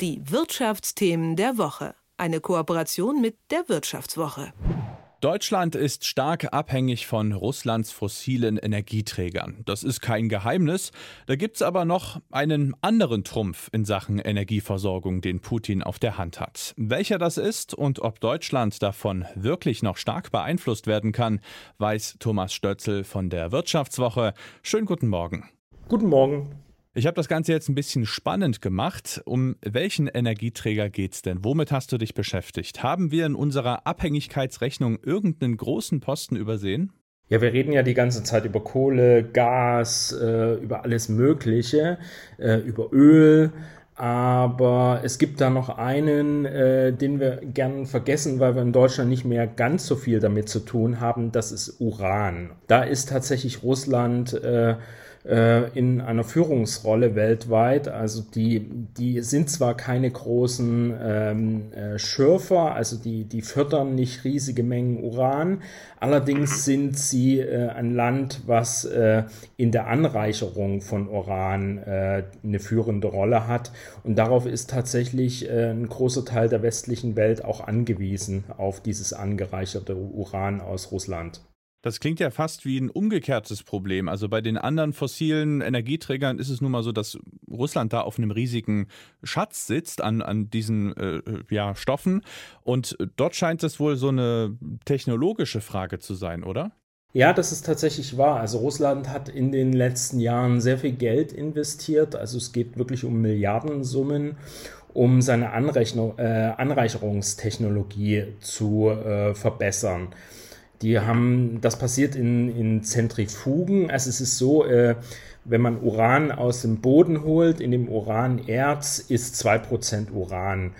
Die Wirtschaftsthemen der Woche. Eine Kooperation mit der Wirtschaftswoche. Deutschland ist stark abhängig von Russlands fossilen Energieträgern. Das ist kein Geheimnis. Da gibt es aber noch einen anderen Trumpf in Sachen Energieversorgung, den Putin auf der Hand hat. Welcher das ist und ob Deutschland davon wirklich noch stark beeinflusst werden kann, weiß Thomas Stötzel von der Wirtschaftswoche. Schönen guten Morgen. Guten Morgen. Ich habe das Ganze jetzt ein bisschen spannend gemacht. Um welchen Energieträger geht es denn? Womit hast du dich beschäftigt? Haben wir in unserer Abhängigkeitsrechnung irgendeinen großen Posten übersehen? Ja, wir reden ja die ganze Zeit über Kohle, Gas, äh, über alles Mögliche, äh, über Öl. Aber es gibt da noch einen, äh, den wir gern vergessen, weil wir in Deutschland nicht mehr ganz so viel damit zu tun haben. Das ist Uran. Da ist tatsächlich Russland äh, in einer Führungsrolle weltweit. Also die, die sind zwar keine großen ähm, äh, Schürfer, also die, die fördern nicht riesige Mengen Uran, allerdings sind sie äh, ein Land, was äh, in der Anreicherung von Uran äh, eine führende Rolle hat. Und darauf ist tatsächlich äh, ein großer Teil der westlichen Welt auch angewiesen, auf dieses angereicherte Uran aus Russland. Das klingt ja fast wie ein umgekehrtes Problem. Also bei den anderen fossilen Energieträgern ist es nun mal so, dass Russland da auf einem riesigen Schatz sitzt an, an diesen äh, ja, Stoffen. Und dort scheint es wohl so eine technologische Frage zu sein, oder? Ja, das ist tatsächlich wahr. Also Russland hat in den letzten Jahren sehr viel Geld investiert. Also es geht wirklich um Milliardensummen, um seine Anrechnung, äh, Anreicherungstechnologie zu äh, verbessern. Die haben, das passiert in, in Zentrifugen. Also es ist so, äh, wenn man Uran aus dem Boden holt, in dem Uranerz ist 2% Uran.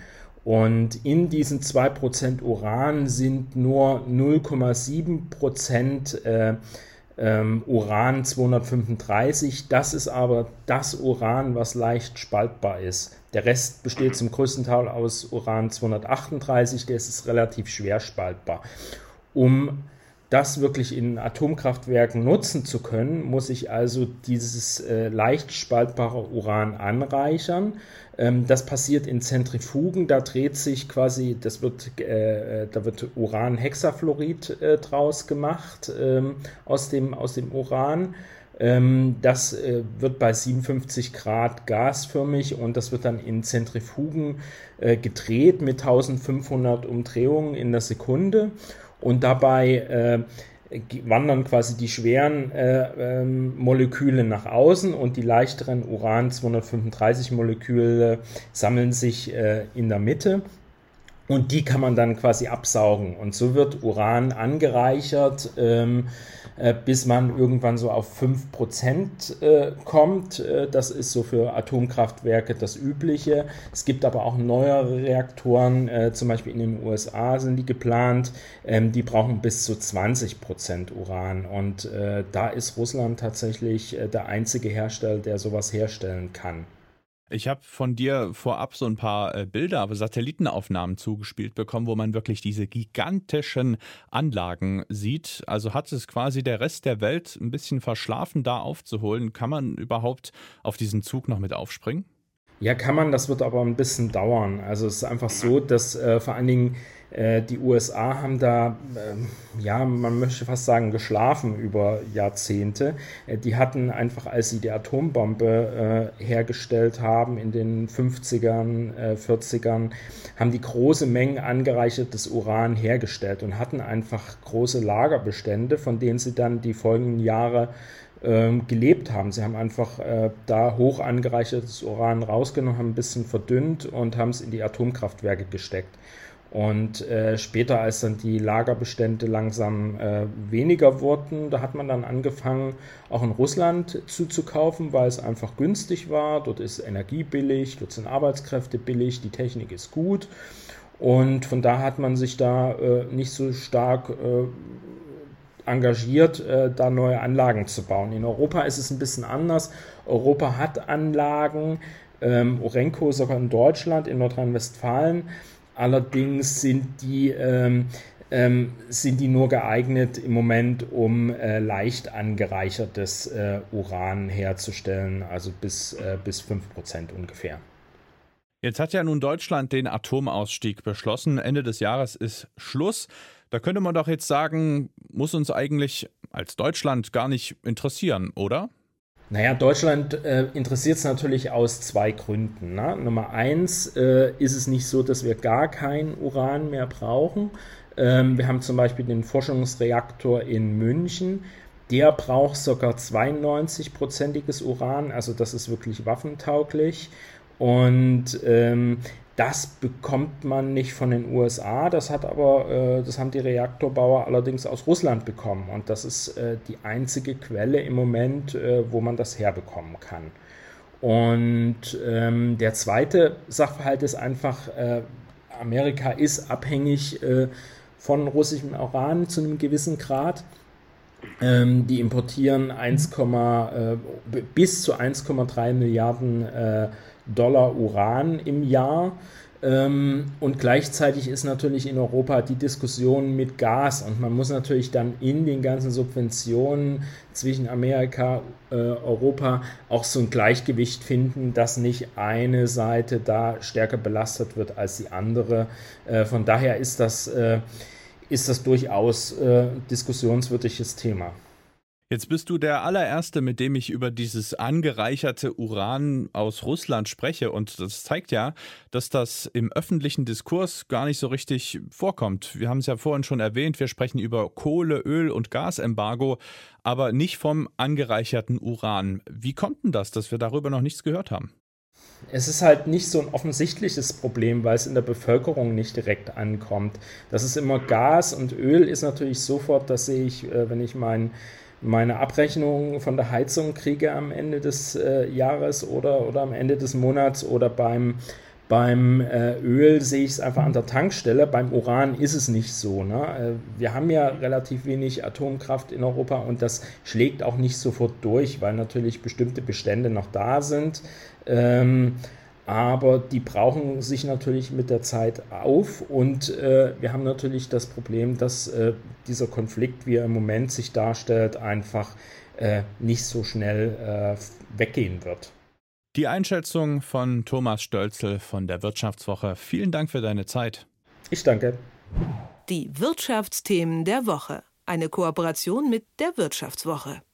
Und in diesen 2% Uran sind nur 0,7% äh, ähm, Uran 235. Das ist aber das Uran, was leicht spaltbar ist. Der Rest besteht zum größten Teil aus Uran 238, der ist relativ schwer spaltbar. Um das wirklich in Atomkraftwerken nutzen zu können, muss ich also dieses äh, leicht spaltbare Uran anreichern. Ähm, das passiert in Zentrifugen, da dreht sich quasi, das wird, äh, da wird Uranhexafluorid äh, draus gemacht ähm, aus, dem, aus dem Uran. Ähm, das äh, wird bei 57 Grad gasförmig und das wird dann in Zentrifugen äh, gedreht mit 1500 Umdrehungen in der Sekunde und dabei äh, wandern quasi die schweren äh, ähm, Moleküle nach außen und die leichteren Uran-235 Moleküle sammeln sich äh, in der Mitte und die kann man dann quasi absaugen. Und so wird Uran angereichert, ähm, äh, bis man irgendwann so auf 5% äh, kommt. Äh, das ist so für Atomkraftwerke das Übliche. Es gibt aber auch neuere Reaktoren, äh, zum Beispiel in den USA sind die geplant. Ähm, die brauchen bis zu 20% Uran. Und äh, da ist Russland tatsächlich äh, der einzige Hersteller, der sowas herstellen kann. Ich habe von dir vorab so ein paar äh, Bilder, Satellitenaufnahmen zugespielt bekommen, wo man wirklich diese gigantischen Anlagen sieht. Also hat es quasi der Rest der Welt ein bisschen verschlafen, da aufzuholen. Kann man überhaupt auf diesen Zug noch mit aufspringen? Ja, kann man, das wird aber ein bisschen dauern. Also es ist einfach so, dass äh, vor allen Dingen äh, die USA haben da, äh, ja, man möchte fast sagen, geschlafen über Jahrzehnte. Äh, die hatten einfach, als sie die Atombombe äh, hergestellt haben in den 50ern, 40ern, haben die große Mengen angereichertes Uran hergestellt und hatten einfach große Lagerbestände, von denen sie dann die folgenden Jahre ähm, gelebt haben. Sie haben einfach äh, da hoch angereichertes Uran rausgenommen, haben ein bisschen verdünnt und haben es in die Atomkraftwerke gesteckt. Und äh, später, als dann die Lagerbestände langsam äh, weniger wurden, da hat man dann angefangen, auch in Russland zuzukaufen, weil es einfach günstig war. Dort ist Energie billig, dort sind Arbeitskräfte billig, die Technik ist gut. Und von da hat man sich da äh, nicht so stark äh, engagiert, äh, da neue Anlagen zu bauen. In Europa ist es ein bisschen anders. Europa hat Anlagen, ähm, Orenco sogar in Deutschland, in Nordrhein-Westfalen Allerdings sind die, ähm, ähm, sind die nur geeignet im Moment, um äh, leicht angereichertes äh, Uran herzustellen, also bis, äh, bis 5% ungefähr. Jetzt hat ja nun Deutschland den Atomausstieg beschlossen. Ende des Jahres ist Schluss. Da könnte man doch jetzt sagen, muss uns eigentlich als Deutschland gar nicht interessieren, oder? Naja, Deutschland äh, interessiert es natürlich aus zwei Gründen. Ne? Nummer eins äh, ist es nicht so, dass wir gar kein Uran mehr brauchen. Ähm, wir haben zum Beispiel den Forschungsreaktor in München. Der braucht sogar 92-prozentiges Uran, also das ist wirklich waffentauglich. Und ähm, das bekommt man nicht von den USA, das hat aber, äh, das haben die Reaktorbauer allerdings aus Russland bekommen. Und das ist äh, die einzige Quelle im Moment, äh, wo man das herbekommen kann. Und ähm, der zweite Sachverhalt ist einfach, äh, Amerika ist abhängig äh, von russischem Uran zu einem gewissen Grad. Ähm, die importieren 1, äh, bis zu 1,3 Milliarden Dollar Uran im Jahr. Ähm, und gleichzeitig ist natürlich in Europa die Diskussion mit Gas und man muss natürlich dann in den ganzen Subventionen zwischen Amerika, äh, Europa auch so ein Gleichgewicht finden, dass nicht eine Seite da stärker belastet wird als die andere. Äh, von daher ist das, äh, ist das durchaus äh, diskussionswürdiges Thema. Jetzt bist du der allererste, mit dem ich über dieses angereicherte Uran aus Russland spreche. Und das zeigt ja, dass das im öffentlichen Diskurs gar nicht so richtig vorkommt. Wir haben es ja vorhin schon erwähnt, wir sprechen über Kohle, Öl und Gasembargo, aber nicht vom angereicherten Uran. Wie kommt denn das, dass wir darüber noch nichts gehört haben? Es ist halt nicht so ein offensichtliches Problem, weil es in der Bevölkerung nicht direkt ankommt. Das ist immer Gas und Öl ist natürlich sofort, das sehe ich, äh, wenn ich meinen meine Abrechnung von der Heizung kriege am Ende des äh, Jahres oder, oder am Ende des Monats oder beim, beim äh, Öl sehe ich es einfach an der Tankstelle. Beim Uran ist es nicht so. Ne? Äh, wir haben ja relativ wenig Atomkraft in Europa und das schlägt auch nicht sofort durch, weil natürlich bestimmte Bestände noch da sind. Ähm, aber die brauchen sich natürlich mit der Zeit auf und äh, wir haben natürlich das Problem, dass äh, dieser Konflikt, wie er im Moment sich darstellt, einfach äh, nicht so schnell äh, weggehen wird. Die Einschätzung von Thomas Stölzel von der Wirtschaftswoche. Vielen Dank für deine Zeit. Ich danke. Die Wirtschaftsthemen der Woche. Eine Kooperation mit der Wirtschaftswoche.